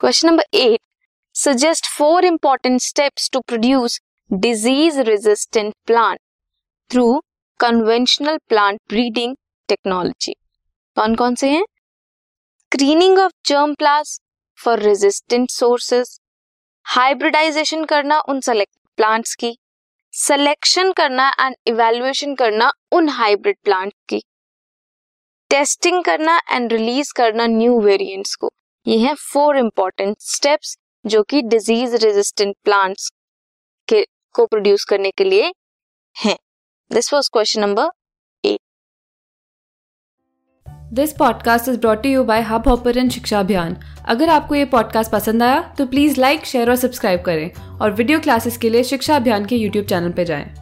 Question number eight suggest four important steps to produce disease resistant plant through conventional plant breeding technology कौन कौन से हैं? Screening of germplasm for resistant sources hybridization करना उन select plants की. Selection करना and evaluation करना उन हाइब्रिड प्लांट की. टेस्टिंग करना एंड रिलीज़ करना न्यू वेरिएंट्स को. ये हैं फोर इंपॉर्टेंट स्टेप्स जो कि डिज़ीज़ रेजिस्टेंट प्लांट्स के, को प्रोड्यूस करने के लिए हैं। This was question number this podcast is brought you by Hubhopper Shiksha Abhiyan अगर आपको ये पॉडकास्ट पसंद आया तो प्लीज़ लाइक शेयर और सब्सक्राइब करें। और वीडियो क्लासेस के लिए शिक्षा अभियान के यूट्यूब चैनल पर जाएँ।